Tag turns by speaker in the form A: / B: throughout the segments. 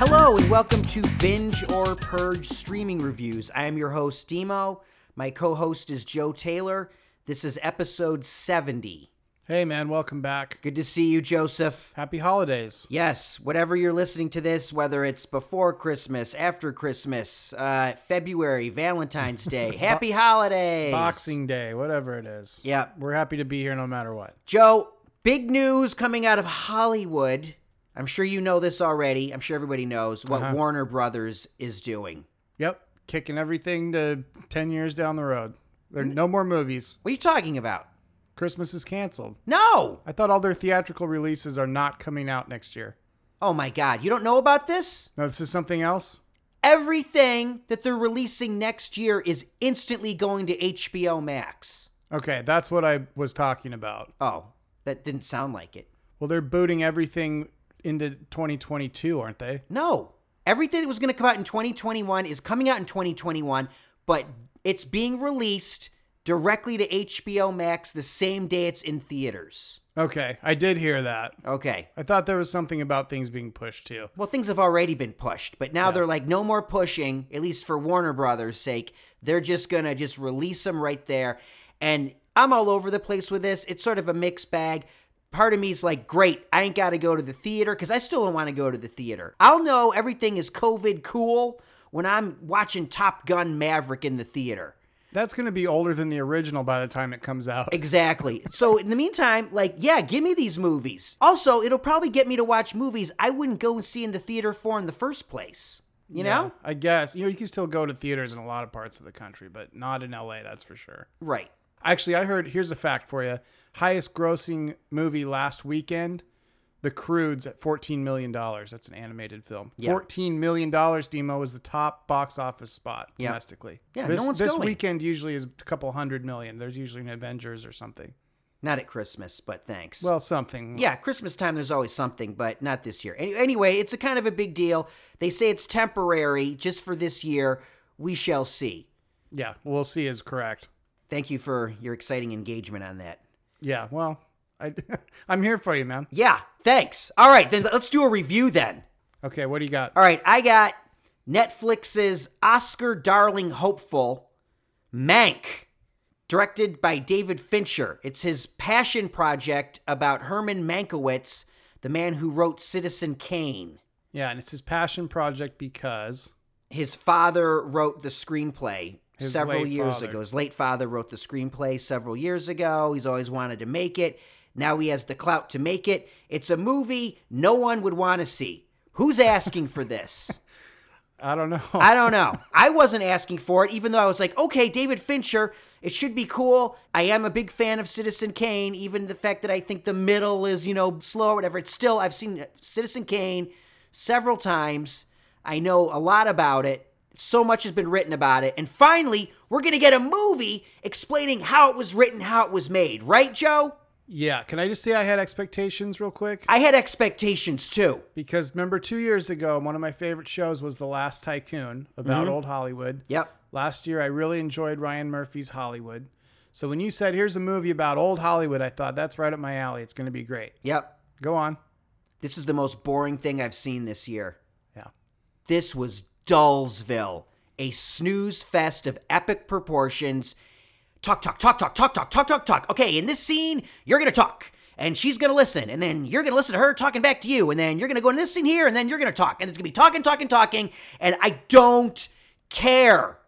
A: Hello and welcome to Binge or Purge streaming reviews. I am your host Demo. My co-host is Joe Taylor. This is episode 70.
B: Hey man, welcome back.
A: Good to see you, Joseph.
B: Happy holidays.
A: Yes, whatever you're listening to this, whether it's before Christmas, after Christmas, uh, February, Valentine's Day, Happy Holidays,
B: Boxing Day, whatever it is.
A: Yeah,
B: We're happy to be here no matter what.
A: Joe. Big news coming out of Hollywood. I'm sure you know this already. I'm sure everybody knows what
B: Uh-huh.
A: Warner Brothers is doing.
B: Yep, kicking everything to 10 years down the road. There are no more movies.
A: What are you talking about?
B: Christmas is canceled.
A: No.
B: I thought all their theatrical releases are not coming out next year.
A: Oh my God, you don't know about this?
B: No, this is something else?
A: Everything that they're releasing next year is instantly going to HBO Max.
B: Okay, that's what I was talking about.
A: Oh, that didn't sound like it.
B: Well, they're booting everything into 2022, aren't they?
A: No. Everything that was going to come out in 2021 is coming out in 2021, but it's being released directly to HBO Max the same day it's in theaters.
B: Okay, I did hear that.
A: Okay.
B: I thought there was something about things being pushed too.
A: Well, things have already been pushed, but now
B: Yeah.
A: they're like, no more pushing, at least for Warner Brothers' sake. They're just going to just release them right there. And I'm all over the place with this. It's sort of a mixed bag. Part of me is like, great, I ain't got to go to the theater because I still don't want to go to the theater. I'll know everything is COVID cool when I'm watching Top Gun Maverick in the theater.
B: That's going to be older than the original by the time it comes out.
A: Exactly. So in the meantime, like, yeah, give me these movies. Also, it'll probably get me to watch movies I wouldn't go and see in the theater for in the first place. You know?
B: I guess. You know, you can still go to theaters in a lot of parts of the country, but not in LA, that's for sure.
A: Right.
B: Actually, I heard here's a fact for you. Highest grossing movie last weekend, The Croods at $14 million. That's an animated film.
A: Yeah.
B: $14 million, Demo, is the top box office spot
A: Yeah.
B: domestically.
A: Yeah, no
B: this,
A: one's
B: This
A: going.
B: weekend usually is a couple hundred million. There's usually an Avengers or something.
A: Not at Christmas, but thanks.
B: Well, something.
A: yeah, Christmas time there's always something, but not this year. Anyway, it's a kind of a big deal. They say it's temporary just for this year. We shall see.
B: Yeah, we'll see is correct.
A: Thank you for your exciting engagement on that.
B: Yeah, well, I, I'm here for you, man.
A: Yeah, thanks. All right, then let's do a review then.
B: Okay, what do you got?
A: All right, I got Netflix's Oscar darling hopeful, Mank, directed by David Fincher. It's his passion project about Herman Mankiewicz, the man who wrote Citizen Kane.
B: Yeah, and it's his passion project because
A: His father wrote the screenplay
B: His
A: several years
B: father.
A: ago. His late father wrote the screenplay several years ago. He's always wanted to make it. Now he has the clout to make it. It's a movie no one would want to see. Who's asking for this?
B: I don't know.
A: I don't know. I wasn't asking for it, even though I was like, okay, David Fincher, it should be cool. I am a big fan of Citizen Kane, even the fact that I think the middle is, you know, slow or whatever. It's still, I've seen Citizen Kane several times. I know a lot about it. So much has been written about it. And finally, we're going to get a movie explaining how it was written, how it was made. Right, Joe?
B: yeah, can I just say I had expectations real quick?
A: I had expectations too.
B: Because remember, two years ago, one of my favorite shows was The Last Tycoon about
A: Mm-hmm.
B: old Hollywood.
A: Yep.
B: Last year, I really enjoyed Ryan Murphy's Hollywood. So when you said, here's a movie about old Hollywood, I thought that's right up my alley. It's going to be great.
A: Yep.
B: Go on.
A: This is the most boring thing I've seen this year.
B: Yeah.
A: This was Dullsville, a snooze fest of epic proportions. Talk, talk, talk, talk, talk, talk, talk, talk, talk. Okay, in this scene, you're gonna talk, and she's gonna listen, and then you're gonna listen to her talking back to you, and then you're gonna go in this scene here, and then you're gonna talk, and it's gonna be talking, talking, talking, and I don't care.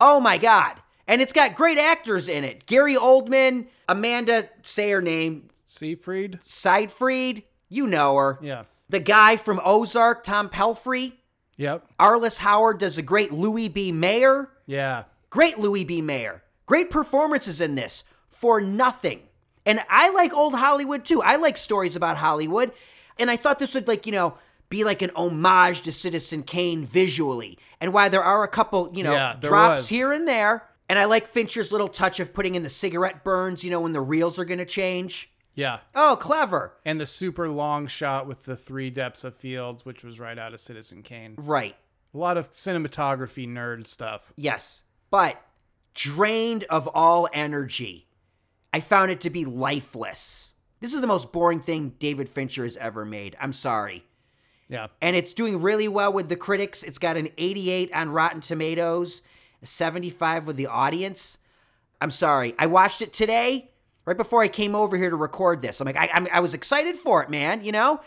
A: Oh my god. And it's got great actors in it. Gary Oldman, Amanda, say her name,
B: Seafried?
A: Seyfried, you know her.
B: Yeah.
A: The guy from Ozark, Tom Pelphrey.
B: Yep.
A: Arliss Howard does a great Louis B. Mayer.
B: Yeah.
A: Great Louis B. Mayer. Great performances in this for nothing. And I like old Hollywood too. I like stories about Hollywood. And I thought this would like, you know, be like an homage to Citizen Kane visually. And while there are a couple, you know,
B: Yeah,
A: drops
B: was.
A: here and there, And I like Fincher's little touch of putting in the cigarette burns, you know, when the reels are going to change.
B: Yeah.
A: Oh, clever.
B: And the super long shot with the three depths of fields, which was right out of Citizen Kane.
A: Right.
B: A lot of cinematography nerd stuff.
A: Yes. But drained of all energy. I found it to be lifeless. This is the most boring thing David Fincher has ever made. I'm sorry.
B: Yeah.
A: And it's doing really well with the critics. It's got an 88 on Rotten Tomatoes, a 75 with the audience. I'm sorry. I watched it today, right before I came over here to record this. I'm like, I, I'm, I was excited for it, man. You know,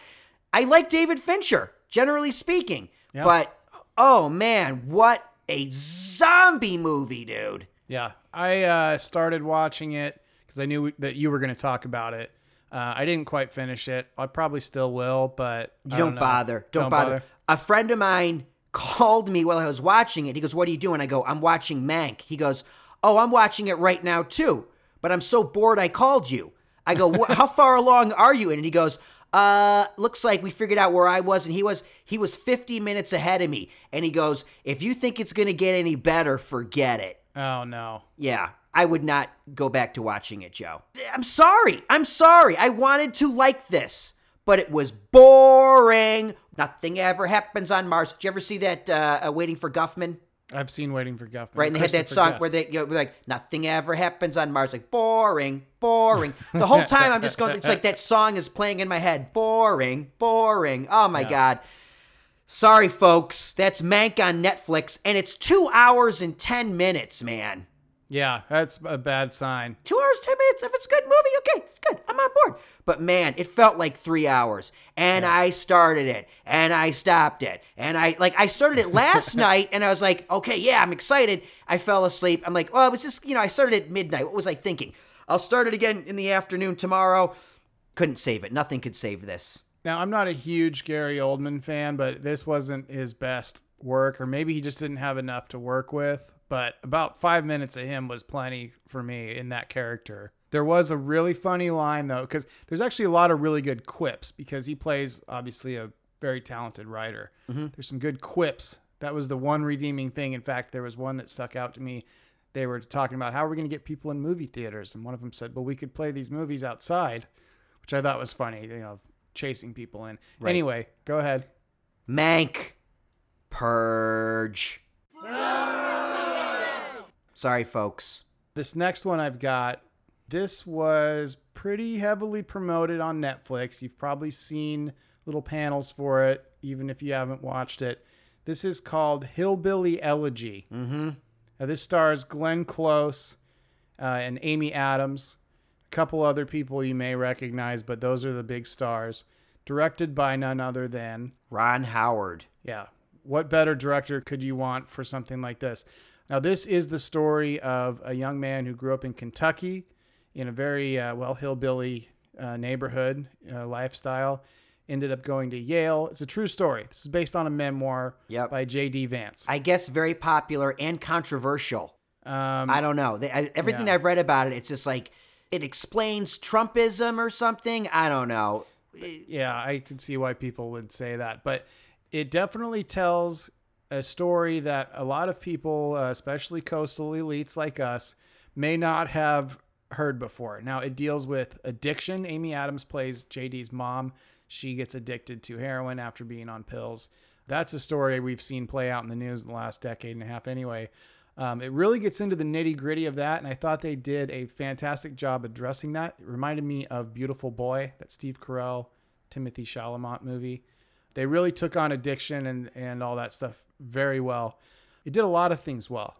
A: I like David Fincher, generally speaking.
B: Yeah.
A: But, oh, man, what a zombie movie, dude.
B: Yeah. I uh, started watching it because I knew that you were going to talk about it. Uh, I didn't quite finish it. I probably still will, but
A: You
B: I
A: don't, bother. Don't, bother. A friend of mine called me while I was watching it. He goes, What are you doing? I go, I'm watching Mank. He goes, Oh, I'm watching it right now too. But I'm so bored I called you. I go, How far along are you? And he goes, uh, looks like we figured out where I was, and he was he was 50 minutes ahead of me. And he goes, If you think it's gonna get any better, forget it.
B: Oh no.
A: Yeah, I would not go back to watching it, Joe. I'm sorry. I'm sorry. I wanted to like this, but it was boring. Nothing ever happens on Mars. Did you ever see that uh, uh, Waiting for Guffman?
B: I've seen Waiting for Guffman.
A: Right, and they had that song
B: Guest.
A: where they, you know, like, nothing ever happens on Mars. Like, boring, boring. The whole time I'm just going, it's like that song is playing in my head. Boring, boring. Oh my God. Sorry, folks. That's Mank on Netflix, and it's two hours and 10 minutes, man.
B: Yeah, that's a bad sign.
A: two hours, 10 minutes. If it's a good movie, okay, it's good. I'm on board. But man, it felt like three hours. And I started it and I stopped it. And I, like, I started it last night and I was like, okay, yeah, I'm excited. I fell asleep. I'm like, well, it was just, you know, I started at midnight. What was I thinking? I'll start it again in the afternoon tomorrow. Couldn't save it. Nothing could save this.
B: Now, I'm not a huge Gary Oldman fan, but this wasn't his best work, or maybe he just didn't have enough to work with. But about five minutes of him was plenty for me in that character. There was a really funny line, though, because there's actually a lot of really good quips because he plays, obviously, a very talented writer. Mm-hmm. There's some good quips. That was the one redeeming thing. In fact, there was one that stuck out to me. They were talking about how are we going to get people in movie theaters, and one of them said, "Well, we could play these movies outside," which I thought was funny. You know, chasing people in. Anyway, go ahead.
A: Mank. Purge. Sorry, folks.
B: This next one I've got, this was pretty heavily promoted on Netflix. You've probably seen little panels for it, even if you haven't watched it. This is called Hillbilly Elegy. Mm-hmm. Now, this stars Glenn Close uh, and Amy Adams, a couple other people you may recognize, but those are the big stars. Directed by none other than
A: Ron Howard.
B: yeah. What better director could you want for something like this? Now, this is the story of a young man who grew up in Kentucky in a very, uh, well, hillbilly uh, neighborhood uh, lifestyle. Ended up going to Yale. It's a true story. This is based on a memoir
A: Yep.
B: by J.D. Vance.
A: I guess very popular and controversial.
B: Um,
A: I don't know. They, I, everything
B: Yeah.
A: I've read about it, it's just like it explains Trumpism or something. I don't know.
B: yeah, I can see why people would say that, but it definitely tells a story that a lot of people, uh, especially coastal elites like us, may not have heard before. Now, it deals with addiction. Amy Adams plays JD's mom. She gets addicted to heroin after being on pills. That's a story we've seen play out in the news in the last decade and a half, anyway. Um, it really gets into the nitty gritty of that, and I thought they did a fantastic job addressing that. It reminded me of Beautiful Boy, that Steve Carell, Timothy Chalamet movie. They really took on addiction and, and all that stuff very well. It did a lot of things well.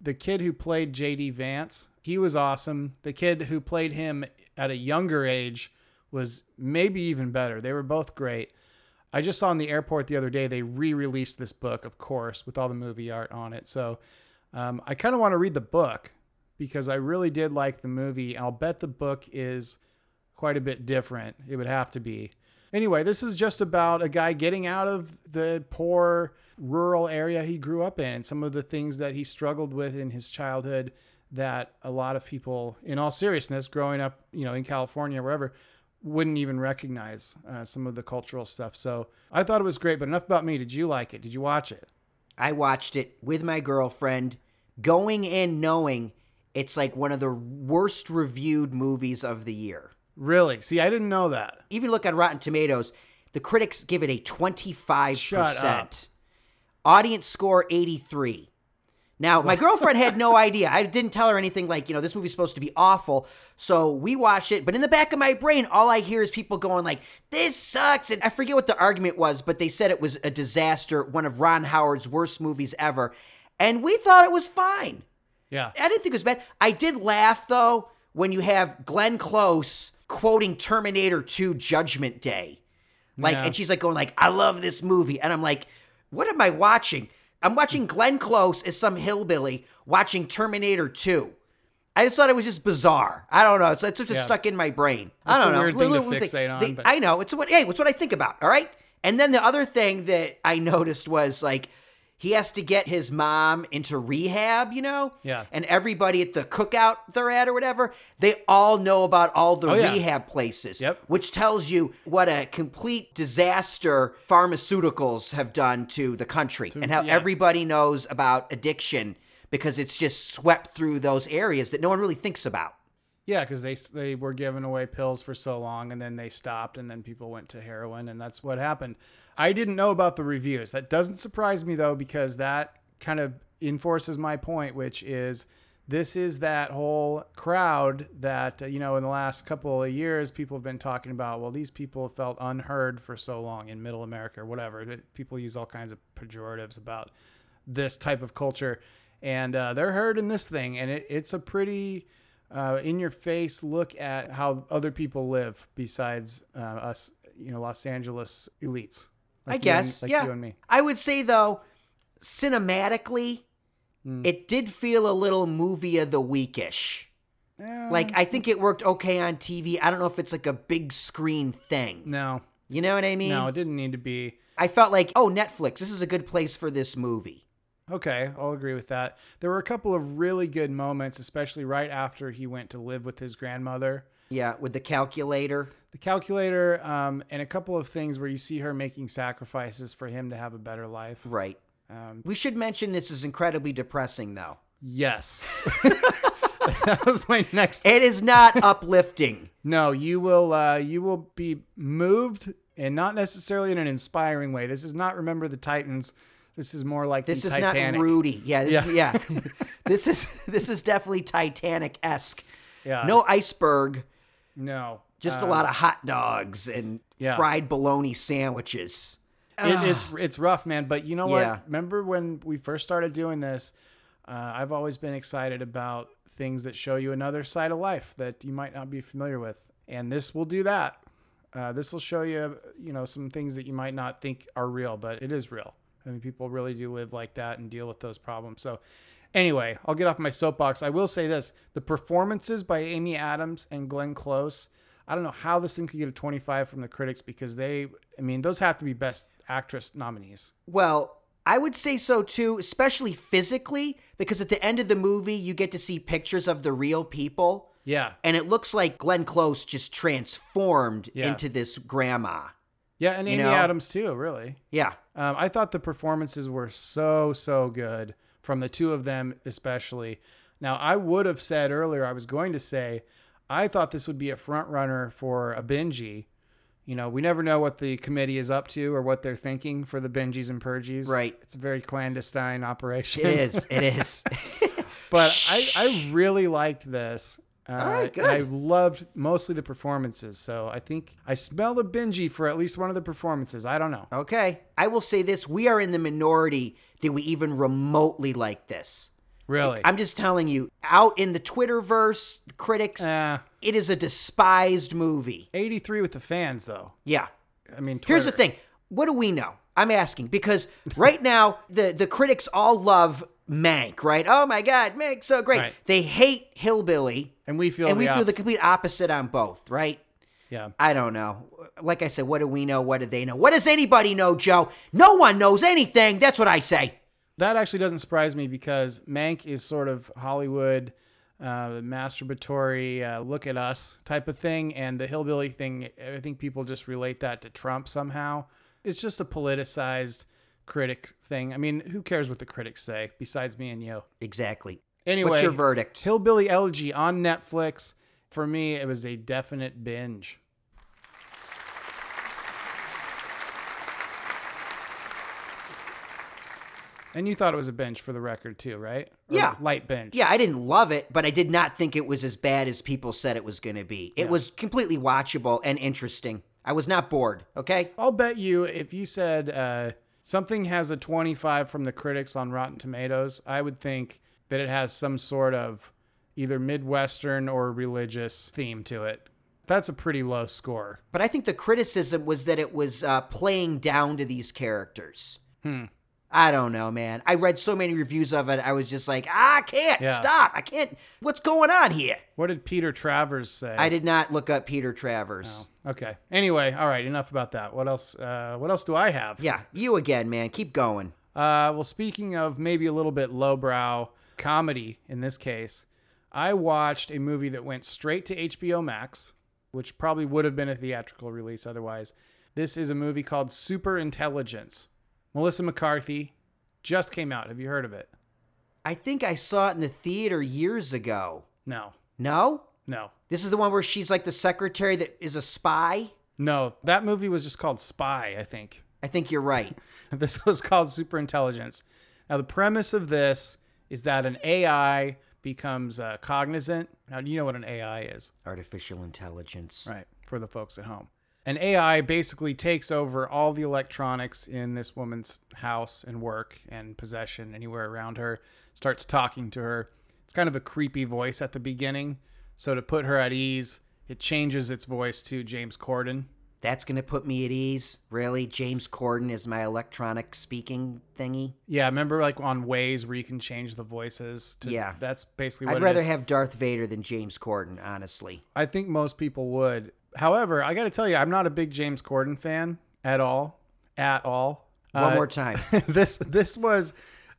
B: The kid who played JD Vance, he was awesome. The kid who played him at a younger age was maybe even better. They were both great. I just saw in the airport the other day they re-released this book, of course, with all the movie art on it. So um, I kind of want to read the book because I really did like the movie. I'll bet the book is quite a bit different. It would have to be. Anyway, this is just about a guy getting out of the poor rural area he grew up in and some of the things that he struggled with in his childhood that a lot of people, in all seriousness, growing up, you know, in California or wherever, wouldn't even recognize uh, some of the cultural stuff. So I thought it was great, but enough about me. Did you like it? Did you watch it?
A: I watched it with my girlfriend going in knowing it's like one of the worst reviewed movies of the year.
B: Really? See, I didn't know that.
A: Even look at Rotten Tomatoes, the critics give it a 25%.
B: Shut up.
A: Audience score 83. Now, my girlfriend had no idea. I didn't tell her anything like, you know, this movie's supposed to be awful. So we watch it, but in the back of my brain, all I hear is people going like, "This sucks." And I forget what the argument was, but they said it was a disaster, one of Ron Howard's worst movies ever. And we thought it was fine.
B: Yeah.
A: I didn't think it was bad. I did laugh though when you have Glenn Close quoting Terminator 2 Judgment Day. Like
B: Yeah.
A: and she's like going like, "I love this movie." And I'm like, "What am I watching?" I'm watching Glenn Close as some hillbilly watching Terminator 2. I just thought it was just bizarre. I don't know. It's, it's just
B: Yeah.
A: stuck in my brain. I don't know.
B: weird thing to
A: Little-
B: fixate on,
A: They-
B: but-
A: I know. It's what hey, it's what I think about. All right. And then the other thing that I noticed was like he has to get his mom into rehab, you know?
B: Yeah.
A: And everybody at the cookout they're at or whatever, they all know about all the
B: Oh, yeah.
A: rehab places.
B: Yep.
A: Which tells you what a complete disaster pharmaceuticals have done to the country and how
B: yeah.
A: everybody knows about addiction because it's just swept through those areas that no one really thinks about.
B: Yeah, because they they were giving away pills for so long, and then they stopped, and then people went to heroin, and that's what happened. I didn't know about the reviews. That doesn't surprise me though, because that kind of enforces my point, which is this is that whole crowd that uh, you know in the last couple of years people have been talking about. Well, these people felt unheard for so long in Middle America or whatever. People use all kinds of pejoratives about this type of culture, and uh, they're heard in this thing, and it, it's a pretty uh, in your face look at how other people live besides uh, us, you know, Los Angeles elites.
A: I
B: Like you and-
A: guess.
B: like
A: yeah.
B: you and me.
A: I would say though, cinematically,
B: Hmm.
A: it did feel a little movie of the weekish. Like I think it worked okay on TV. I don't know if it's like a big screen thing.
B: no,
A: You know what I mean?
B: no, it didn't need to be.
A: I felt like, oh, Netflix, this is a good place for this movie.
B: Okay, I'll agree with that. There were a couple of really good moments, especially right after he went to live with his grandmother.
A: Yeah, with the calculator.
B: The calculator, um, and a couple of things where you see her making sacrifices for him to have a better life.
A: Right.
B: Um,
A: We should mention this is incredibly depressing, though.
B: yes, that was my next
A: It is not uplifting.
B: No, you will uh, you will be moved and not necessarily in an inspiring way. This is not remember the Titans. This is more like
A: This
B: the
A: is
B: Titanic.
A: not Rudy. Yeah, this
B: Yeah.
A: Is, yeah. this is this is definitely Titanic esque.
B: Yeah.
A: No iceberg,
B: No.
A: just a
B: Um,
A: lot of hot dogs and
B: Yeah.
A: fried bologna sandwiches.
B: It, it's it's rough, man. But you know what?
A: Yeah.
B: Remember when we first started doing this? Uh, I've always been excited about things that show you another side of life that you might not be familiar with, and this will do that. Uh, this will show you, you know, some things that you might not think are real, but it is real. I mean, people really do live like that and deal with those problems. So, anyway, I'll get off my soapbox. I will say this: the performances by Amy Adams and Glenn Close. I don't know how this thing could get a 25 from the critics because they, I mean, those have to be best actress nominees.
A: Well, I would say so too, especially physically, because at the end of the movie, you get to see pictures of the real people.
B: Yeah.
A: And it looks like Glenn Close just transformed
B: Yeah.
A: into this grandma.
B: Yeah, and
A: You
B: Amy
A: know?
B: Adams too, really.
A: Yeah.
B: Um, I thought the performances were so, so good from the two of them, especially. Now, I would have said earlier, I was going to say, I thought this would be a front runner for a Benji. You know, we never know what the committee is up to or what they're thinking for the Benjis and Purgies.
A: Right.
B: It's a very clandestine operation.
A: It is. It is.
B: but I, I really liked this. Uh,
A: right,
B: And I loved mostly the performances. So I think I smell the Benji for at least one of the performances. I don't know.
A: okay. I will say this we are in the minority that we even remotely like this.
B: Really?
A: I'm just telling you, out in the Twitterverse, the critics,
B: Uh,
A: it is a despised movie.
B: 83 with the fans, though.
A: Yeah.
B: I mean,
A: Here's the thing. What do we know? I'm asking because right now the the critics all love Mank, right? Oh my God, Mank's so great.
B: Right.
A: They hate Hillbilly,
B: And we feel
A: and we
B: the
A: feel the complete opposite on both, right?
B: Yeah.
A: I don't know. Like I said, what do we know? What do they know? What does anybody know, Joe? No one knows anything. That's what I say.
B: That actually doesn't surprise me because Mank is sort of Hollywood, uh, masturbatory, uh, look at us type of thing. And the hillbilly thing, I think people just relate that to Trump somehow. It's just a politicized critic thing. I mean, who cares what the critics say besides me and you?
A: Exactly.
B: Anyway,
A: What's your verdict?
B: Hillbilly Elegy on Netflix. For me, it was a definite binge. And you thought it was a binge for the record too, right? Or
A: Yeah.
B: light binge.
A: Yeah, I didn't love it, but I did not think it was as bad as people said it was going to be. It was completely watchable and interesting. I was not bored, okay?
B: I'll bet you if you said uh, something has a 25 from the critics on Rotten Tomatoes, I would think that it has some sort of either Midwestern or religious theme to it. That's a pretty low score.
A: But I think the criticism was that it was uh, playing down to these characters.
B: Hmm.
A: I don't know, man. I read so many reviews of it. I was just like, ah, I can't
B: Yeah.
A: stop. I can't. What's going on here?
B: What did Peter Travers say?
A: I did not look up Peter Travers.
B: Okay. Anyway, all right. Enough about that. What else? Uh, what else do I have?
A: Yeah, you again, man. Keep going.
B: Uh, well, speaking of maybe a little bit lowbrow comedy in this case, I watched a movie that went straight to HBO Max, which probably would have been a theatrical release otherwise. This is a movie called Super Intelligence. Melissa McCarthy just came out. Have you heard of it?
A: I think I saw it in the theater years ago.
B: No.
A: No?
B: No.
A: This is the one where she's like the secretary that is a spy?
B: No. That movie was just called Spy, I think.
A: I think you're right.
B: This was called Superintelligence. Now, the premise of this is that an AI becomes uh, cognizant. Now, you know what an AI is,
A: Artificial intelligence.
B: right? For the folks at home. An AI basically takes over all the electronics in this woman's house and work and possession anywhere around her, starts talking to her. It's kind of a creepy voice at the beginning. So, to put her at ease, it changes its voice to James Corden.
A: That's going to put me at ease. Really? James Corden is my electronic speaking thingy?
B: Yeah, remember like on Waze where you can change the voices? To,
A: Yeah.
B: That's basically what
A: I'd rather have Darth Vader than James Corden, honestly.
B: I think most people would. However, I got to tell you, I'm not a big James Corden fan at all. At all.
A: One
B: Uh,
A: more time.
B: this this was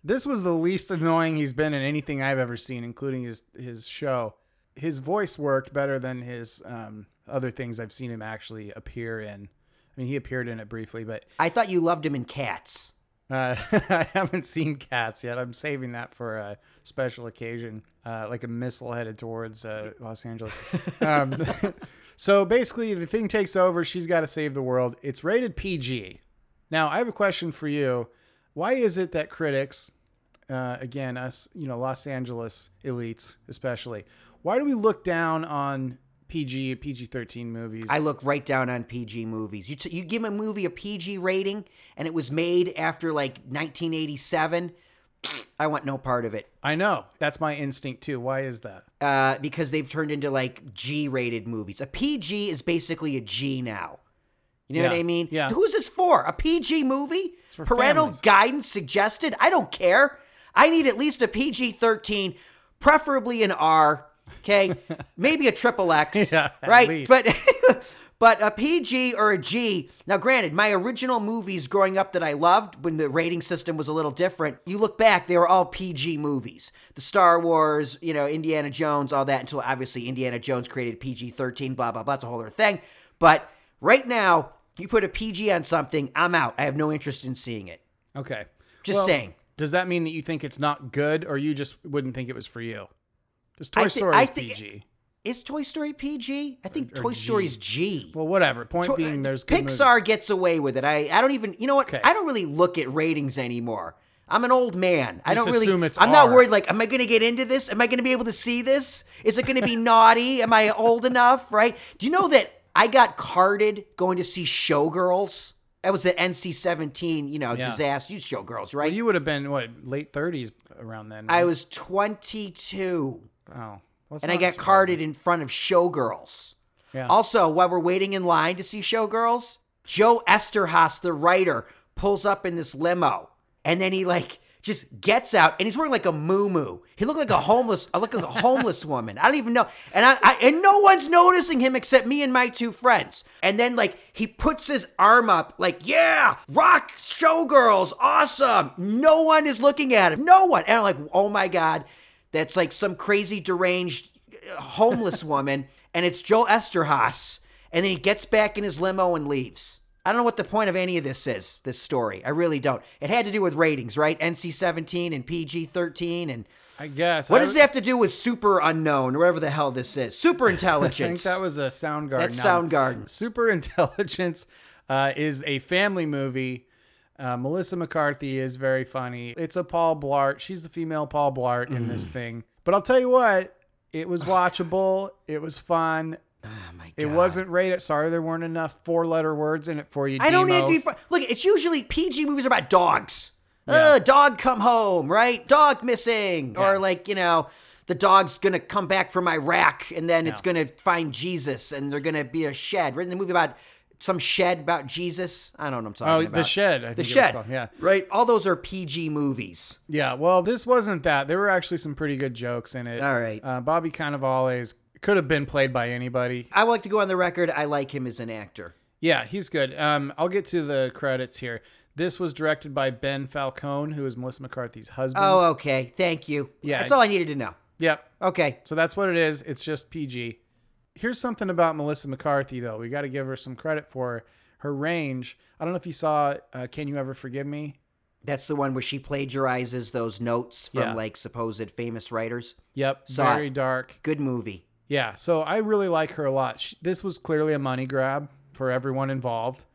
B: this was the least annoying he's been in anything I've ever seen, including his his show. His voice worked better than his um, other things I've seen him actually appear in. I mean, he appeared in it briefly, but
A: I thought you loved him in Cats.
B: uh, I haven't seen Cats yet. I'm saving that for a special occasion, uh, like a missile headed towards uh, Los Angeles. Um, so basically, the thing takes over. She's got to save the world. It's rated PG. Now, I have a question for you. Why is it that critics, uh, again, us, you know, Los Angeles elites especially, why do we look down on PG, PG 13 movies?
A: I look right down on PG movies. You, t- you give a movie a PG rating and it was made after like 1987, I want no part of it.
B: I know. That's my instinct too. Why is that?
A: uh, because they've turned into like G-rated movies. A PG is basically a G now. You know what I mean?
B: yeah.
A: Who's this for? A PG movie? Parental
B: families.
A: guidance suggested? I don't care. I need at least a PG-13, preferably an R. Okay, maybe a triple X.
B: Yeah,
A: right.
B: least.
A: But but a PG or a G. Now, granted, my original movies growing up that I loved when the rating system was a little different. You look back, they were all PG movies. The Star Wars, you know, Indiana Jones, all that. Until obviously Indiana Jones created PG thirteen. Blah blah blah. It's a whole other thing. But right now, you put a PG on something, I'm out. I have no interest in seeing it.
B: Okay.
A: Just
B: Well,
A: saying.
B: Does that mean that you think it's not good, or you just wouldn't think it was for you? Just Toy
A: I thi-
B: Story is
A: think-
B: PG.
A: Is Toy Story PG? I think
B: or
A: Toy
B: G.
A: Story's G.
B: Well, whatever. Point
A: To-
B: being, uh, there's good movies.
A: Pixar gets away with it. I, I don't even you know what?
B: Okay.
A: I don't really look at ratings anymore. I'm an old man. I don't really I'm not
B: R.
A: worried like am I going to get into this? Am I going to be able to see this? Is it going to be naughty? Am I old enough, right? Do you know that I got carded going to see Showgirls? That was the NC-17, you know,
B: Yeah.
A: disaster. You Showgirls, right?
B: Well, you would have been what late 30s around then.
A: I was 22
B: Oh, well,
A: and I got
B: surprising.
A: carded in front of Showgirls.
B: Yeah.
A: Also, while we're waiting in line to see Showgirls, Joe Eszterhas, the writer, pulls up in this limo, and then he like just gets out, and he's wearing like a moo He looked like a homeless, I look like a homeless woman. I don't even know, and I, I and no one's noticing him except me and my two friends. And then like he puts his arm up, like yeah, rock Showgirls, awesome. No one is looking at him, no one. And I'm like, oh my god, that's like some crazy deranged homeless woman, and it's Joel Eszterhas. And then he gets back in his limo and leaves. I don't know what the point of any of this is, this story. I really don't. It had to do with ratings, right? NC 17 and PG 13. And
B: I guess.
A: what
B: I,
A: does it have to do with super unknown, or whatever the hell this is? Super intelligence.
B: I think that was a Soundgarden.
A: That's. Soundgarden.
B: Super Intelligence uh, is a family movie. Uh, Melissa McCarthy is very funny. It's a Paul Blart. She's the female Paul Blart in
A: Mm.
B: this thing. But I'll tell you what, it was watchable. It was fun.
A: oh my God.
B: It wasn't rated. Sorry, there weren't enough four-letter words in it for you.
A: I don't need
B: Demo.
A: to be. Fr- Look, it's usually PG movies are about dogs. Uh, dog come home, right? Dog missing,
B: Yeah.
A: or like you know, the dog's gonna come back from Iraq, and then it's gonna find Jesus, and they're gonna be a shed. Right in the movie about some shed about Jesus. I don't know what I'm
B: Oh,
A: talking about.
B: Oh, the shed. I
A: The
B: think it was
A: shed.
B: called. Yeah.
A: Right. All those are PG movies.
B: Yeah, well, this wasn't that. There were actually some pretty good jokes in it.
A: All right.
B: Uh, Bobby Cannavale could have been played by anybody.
A: I would like to go on the record. I like him as an actor.
B: Yeah, he's good. Um, I'll get to the credits here. This was directed by Ben Falcone, who is Melissa McCarthy's husband.
A: Oh, okay. Thank you.
B: Yeah.
A: That's all I needed to know.
B: Yep.
A: Okay.
B: So that's what it is. It's just PG. Here's something about Melissa McCarthy, though. We got to give her some credit for her, range. I don't know if you saw uh, Can You Ever Forgive Me?
A: That's the one where she plagiarizes those notes from
B: Yeah.
A: like supposed famous writers.
B: Yep.
A: Saw
B: very
A: it.
B: dark.
A: Good movie.
B: Yeah, so I really like her a lot. Sh this was clearly a money grab for everyone involved,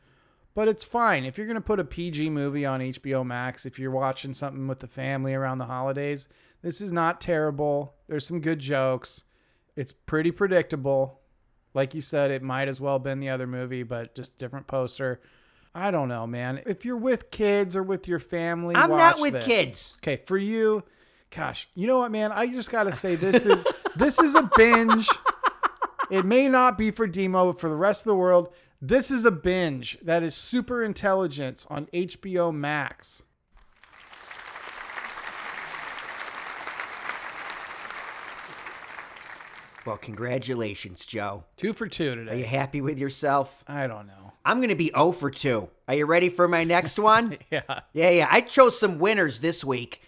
B: but it's fine. If you're going to put a PG movie on HBO Max, if you're watching something with the family around the holidays, this is not terrible. There's some good jokes. It's pretty predictable. Like you said, it might as well have been the other movie, but just different poster. I don't know, man. If you're with kids or with your family,
A: I'm not with
B: this.
A: kids.
B: Okay, for you, gosh, you know what, man? I just gotta say this is this is a binge. It may not be for Demo, but for the rest of the world, this is a binge that is super intelligence on HBO Max.
A: Well, congratulations, Joe.
B: Two for two today.
A: Are you happy with yourself?
B: I don't know.
A: I'm going to be 0 for 2. Are you ready for my next one?
B: Yeah.
A: Yeah, yeah. I chose some winners this week.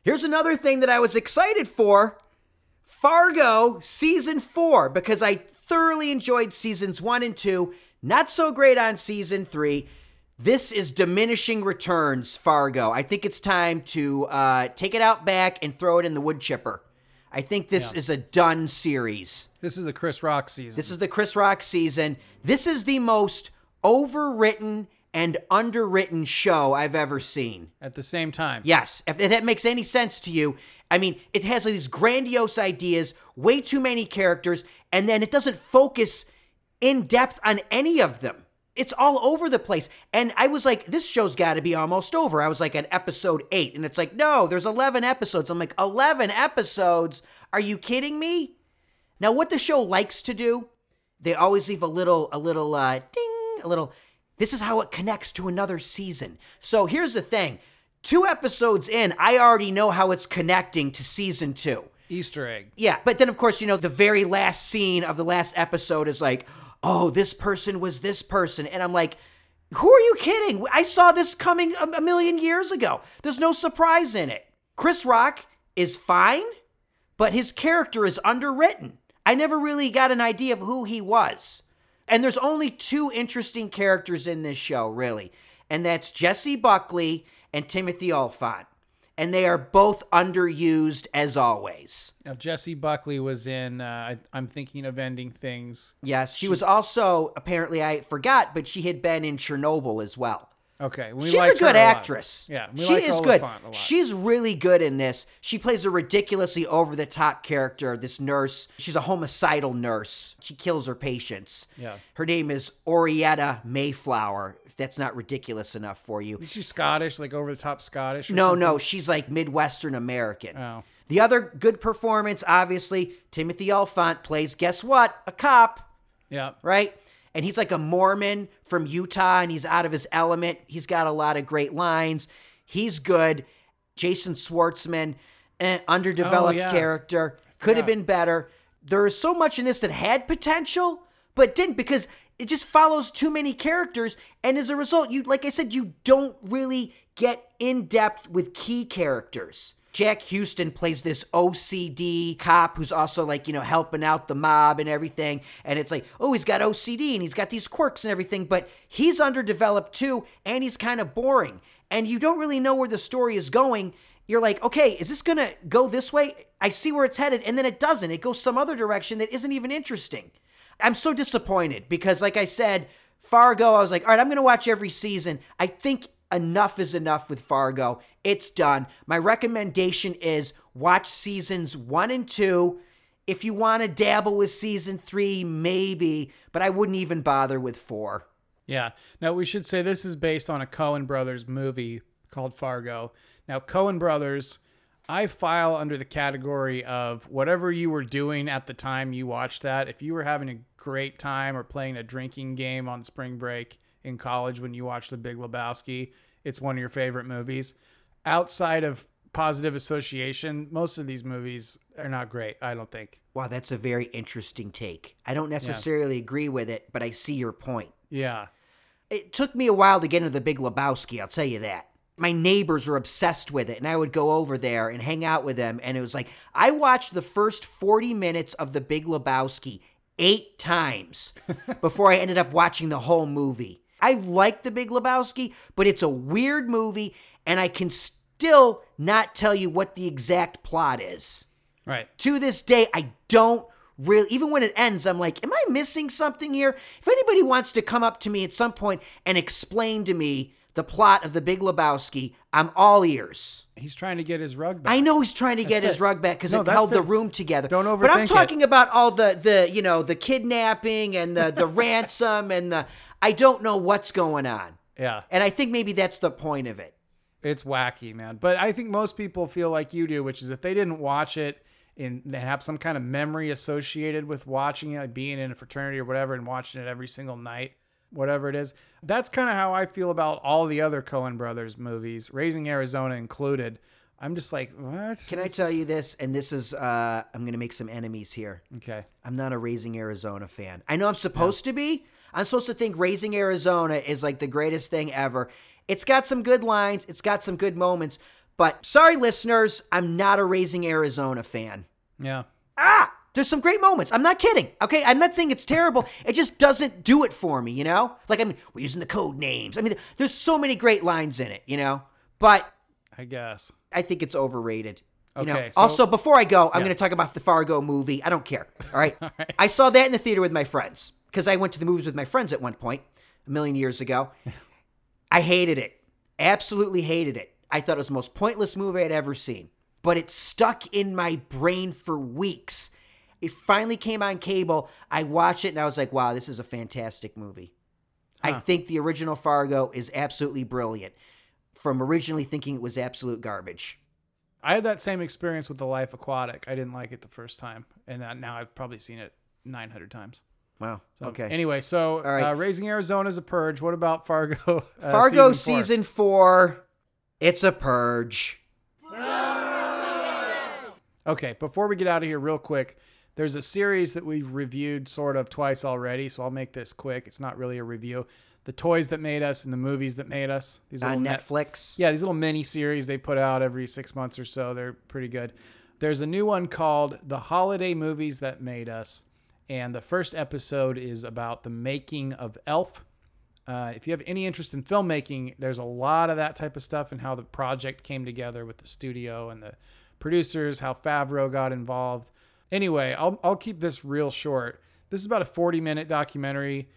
A: Here's another thing that I was excited for Fargo season four, because I thoroughly enjoyed seasons one and two. Not so great on season three. This is diminishing returns, Fargo. I think it's time to uh, take it out back and throw it in the wood chipper. I think this
B: Yeah.
A: is a done series.
B: This is the Chris Rock season.
A: This is the Chris Rock season. This is the most overwritten and underwritten show I've ever seen.
B: at the same time.
A: Yes, if that makes any sense to you. I mean, it has these grandiose ideas, way too many characters, and then it doesn't focus in depth on any of them. It's all over the place. And I was like, this show's got to be almost over. I was like, at episode eight. And it's like, no, there's 11 episodes. I'm like, 11 episodes? Are you kidding me? Now, what the show likes to do, they always leave a little, a little, uh, ding, a little. This is how it connects to another season. So here's the thing: two episodes in, I already know how it's connecting to season two.
B: Easter egg.
A: Yeah, but then of course, you know, the very last scene of the last episode is like, oh, this person was this person. And I'm like, who are you kidding? I saw this coming a, million years ago. There's no surprise in it. Chris Rock is fine, but his character is underwritten. I never really got an idea of who he was. And there's only two interesting characters in this show, really. And that's Jessie Buckley and Timothy Olyphant. And they are both underused as always.
B: Now, Jessie Buckley was in. Uh, I, I'm thinking of ending things.
A: Yes, she was also apparently I forgot, but she had been in Chernobyl as well.
B: Okay, we
A: She's a good
B: lot.
A: actress.
B: Yeah, we
A: she
B: like
A: is good.
B: A.
A: She's really good in this. She plays a ridiculously over the top character, this nurse. She's a homicidal nurse. She kills her patients.
B: Yeah.
A: Her name is Oraetta Mayflower, if that's not ridiculous enough for you.
B: Is she Scottish, like over the top Scottish?
A: No,
B: something?
A: no, she's like Midwestern American.
B: Oh.
A: The other good performance, obviously, Timothy Olyphant plays, guess what? A cop
B: Yeah.
A: right? And he's like a Mormon from Utah and he's out of his element. He's got a lot of great lines. He's good. Jason Schwartzman, eh, underdeveloped
B: Oh, yeah.
A: character, could have been better. There is so much in this that had potential, but didn't because it just follows too many characters. And as a result, you, like I said, you don't really get in depth with key characters. Jack Huston plays this OCD cop who's also like, you know, helping out the mob and everything. And it's like, oh, he's got OCD and he's got these quirks and everything, but he's underdeveloped too, and he's kind of boring. And you don't really know where the story is going. You're like, okay, is this gonna go this way? I see where it's headed, and then it doesn't. It goes some other direction that isn't even interesting. I'm so disappointed because, like I said, Fargo, I was like, all right, I'm gonna watch every season. I think enough is enough with Fargo. It's done. My recommendation is watch seasons one and two. If you want to dabble with season three, maybe, but I wouldn't even bother with four.
B: Yeah. Now we should say this is based on a Coen Brothers movie called Fargo. Now Coen Brothers, I file under the category of whatever you were doing at the time you watched that. If you were having a great time or playing a drinking game on spring break in college when you watched The Big Lebowski, it's one of your favorite movies. Outside of positive association, most of these movies are not great, I don't think.
A: Wow, that's a very interesting take. I don't necessarily agree with it, but I see your point.
B: Yeah.
A: It took me a while to get into the Big Lebowski, I'll tell you that. My neighbors were obsessed with it, and I would go over there and hang out with them. And it was like, I watched the first 40 minutes of the Big Lebowski eight times before I ended up watching the whole movie. I like the Big Lebowski, but it's a weird movie, and I can still not tell you what the exact plot is
B: Right.
A: to this day, I don't really, even when it ends, I'm like, am I missing something here? If anybody wants to come up to me at some point and explain to me the plot of The Big Lebowski, I'm all ears.
B: He's trying to get his rug back.
A: I know he's trying to get
B: That's
A: his
B: it.
A: rug back because
B: No,
A: it held the room together.
B: Don't overthink
A: But I'm
B: overthink it.
A: talking about all the the you know the kidnapping and the the ransom and the I don't know what's going on,
B: Yeah.
A: and I think maybe that's the point of it.
B: It's wacky, man. But I think most people feel like you do, which is if they didn't watch it and they have some kind of memory associated with watching it, like being in a fraternity or whatever, and watching it every single night, whatever it is. That's kind of how I feel about all the other Coen brothers movies, Raising Arizona included. I'm just like, what?
A: Can I tell you this? And this is uh, I'm going to make some enemies here.
B: Okay.
A: I'm not a Raising Arizona fan. I know I'm supposed to be. I'm supposed to think Raising Arizona is like the greatest thing ever. It's got some good lines, it's got some good moments, but sorry, listeners, I'm not a Raising Arizona fan.
B: Yeah.
A: Ah, there's some great moments. I'm not kidding. Okay, I'm not saying it's terrible. It just doesn't do it for me, you know? Like, I mean, we're using the code names. I mean, there's so many great lines in it, you know? But
B: I guess.
A: I think it's overrated. You know?
B: Okay, so-
A: also, before I go, I'm
B: Yeah.
A: going to talk about the Fargo movie. I don't care. All right.
B: All right.
A: I saw that in the theater with my friends because I went to the movies with my friends at one point a million years ago. I hated it. Absolutely hated it. I thought it was the most pointless movie I'd ever seen. But it stuck in my brain for weeks. It finally came on cable. I watched it and I was like, wow, this is a fantastic movie. I think the original Fargo is absolutely brilliant. From originally thinking it was absolute garbage.
B: I had that same experience with The Life Aquatic. I didn't like it the first time, and now I've probably seen it 900 times.
A: Wow.
B: So,
A: Okay.
B: Anyway, so
A: right.
B: uh, Raising Arizona is a purge. What about Fargo? uh,
A: Fargo
B: season four?
A: season four. It's a purge.
B: Okay, before we get out of here, real quick, there's a series that we've reviewed sort of twice already, so I'll make this quick. It's not really a review. The toys that made us and the movies that made us. These
A: On
B: net-
A: Netflix.
B: yeah, these little mini series they put out every six months or so. They're pretty good. There's a new one called The Holiday Movies That Made Us. And the first episode is about the making of Elf. Uh, if you have any interest in filmmaking, there's a lot of that type of stuff and how the project came together with the studio and the producers, how Favreau got involved. Anyway, I'll, I'll keep this real short. This is about a 40 minute documentary.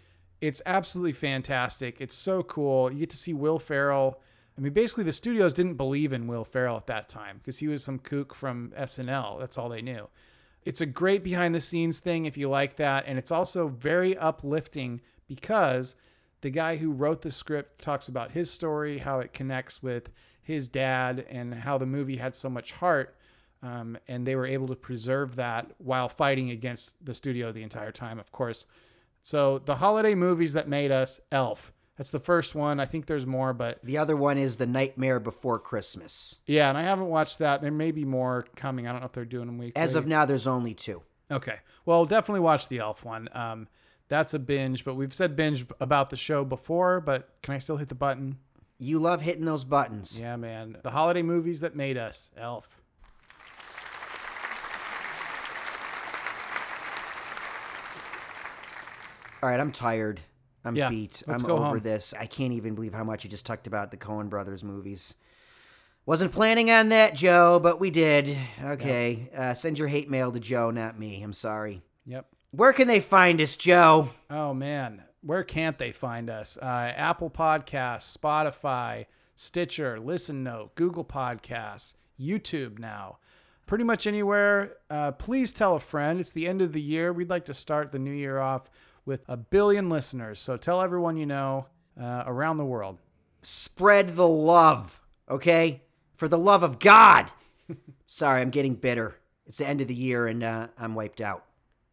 B: It's absolutely fantastic. It's so cool. You get to see Will Ferrell. I mean, basically, the studios didn't believe in Will Ferrell at that time because he was some kook from SNL. That's all they knew. It's a great behind the scenes thing if you like that. And it's also very uplifting because the guy who wrote the script talks about his story, how it connects with his dad, and how the movie had so much heart. Um, and they were able to preserve that while fighting against the studio the entire time, of course. So the holiday movies that made us Elf. That's the first one. I think there's more, but
A: The other one is The Nightmare Before Christmas.
B: yeah, and I haven't watched that. There may be more coming. I don't know if they're doing them weekly.
A: As of now, there's only two.
B: Okay. Well, definitely watch the Elf one. Um, that's a binge, but we've said binge about the show before, but can I still hit the button?
A: You love hitting those buttons.
B: Yeah, man. The holiday movies that made us Elf.
A: All right, I'm tired. I'm
B: Yeah,
A: beat. I'm over
B: home.
A: this. I can't even believe how much you just talked about the Coen Brothers movies. Wasn't planning on that, Joe, but we did. Okay. Uh, send your hate mail to Joe, not me. I'm sorry.
B: Yep.
A: Where can they find us, Joe?
B: Oh man, where can't they find us? Uh, Apple Podcasts, Spotify, Stitcher, Listen Note, Google Podcasts, YouTube now. Pretty much anywhere. Uh, please tell a friend. It's the end of the year. We'd like to start the new year off with a billion listeners. So tell everyone you know uh, around the world.
A: Spread the love, okay? For the love of God. sorry, I'm getting bitter. It's the end of the year and uh, I'm wiped out.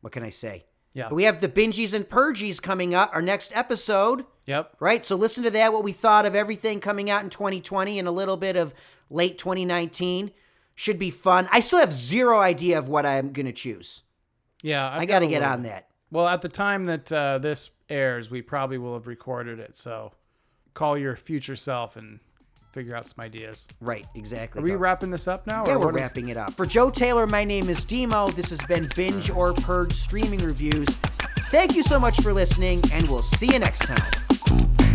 A: What can I say?
B: Yeah.
A: But we have the binges and purgies coming up, our next episode.
B: Yep.
A: right? So listen to that, what we thought of everything coming out in 2020 and a little bit of late 2019. Should be fun. I still have zero idea of what I'm going to choose.
B: Yeah. I've
A: I got to get
B: little-
A: on that.
B: Well, at the time that uh, this airs, we probably will have recorded it. So call your future self and figure out some ideas.
A: Right, exactly.
B: Are we wrapping this up now?
A: yeah,
B: or
A: we're wrapping it up. For Joe Taylor, my name is Demo. This has been Binge or Purge Streaming Reviews. Thank you so much for listening, and we'll see you next time.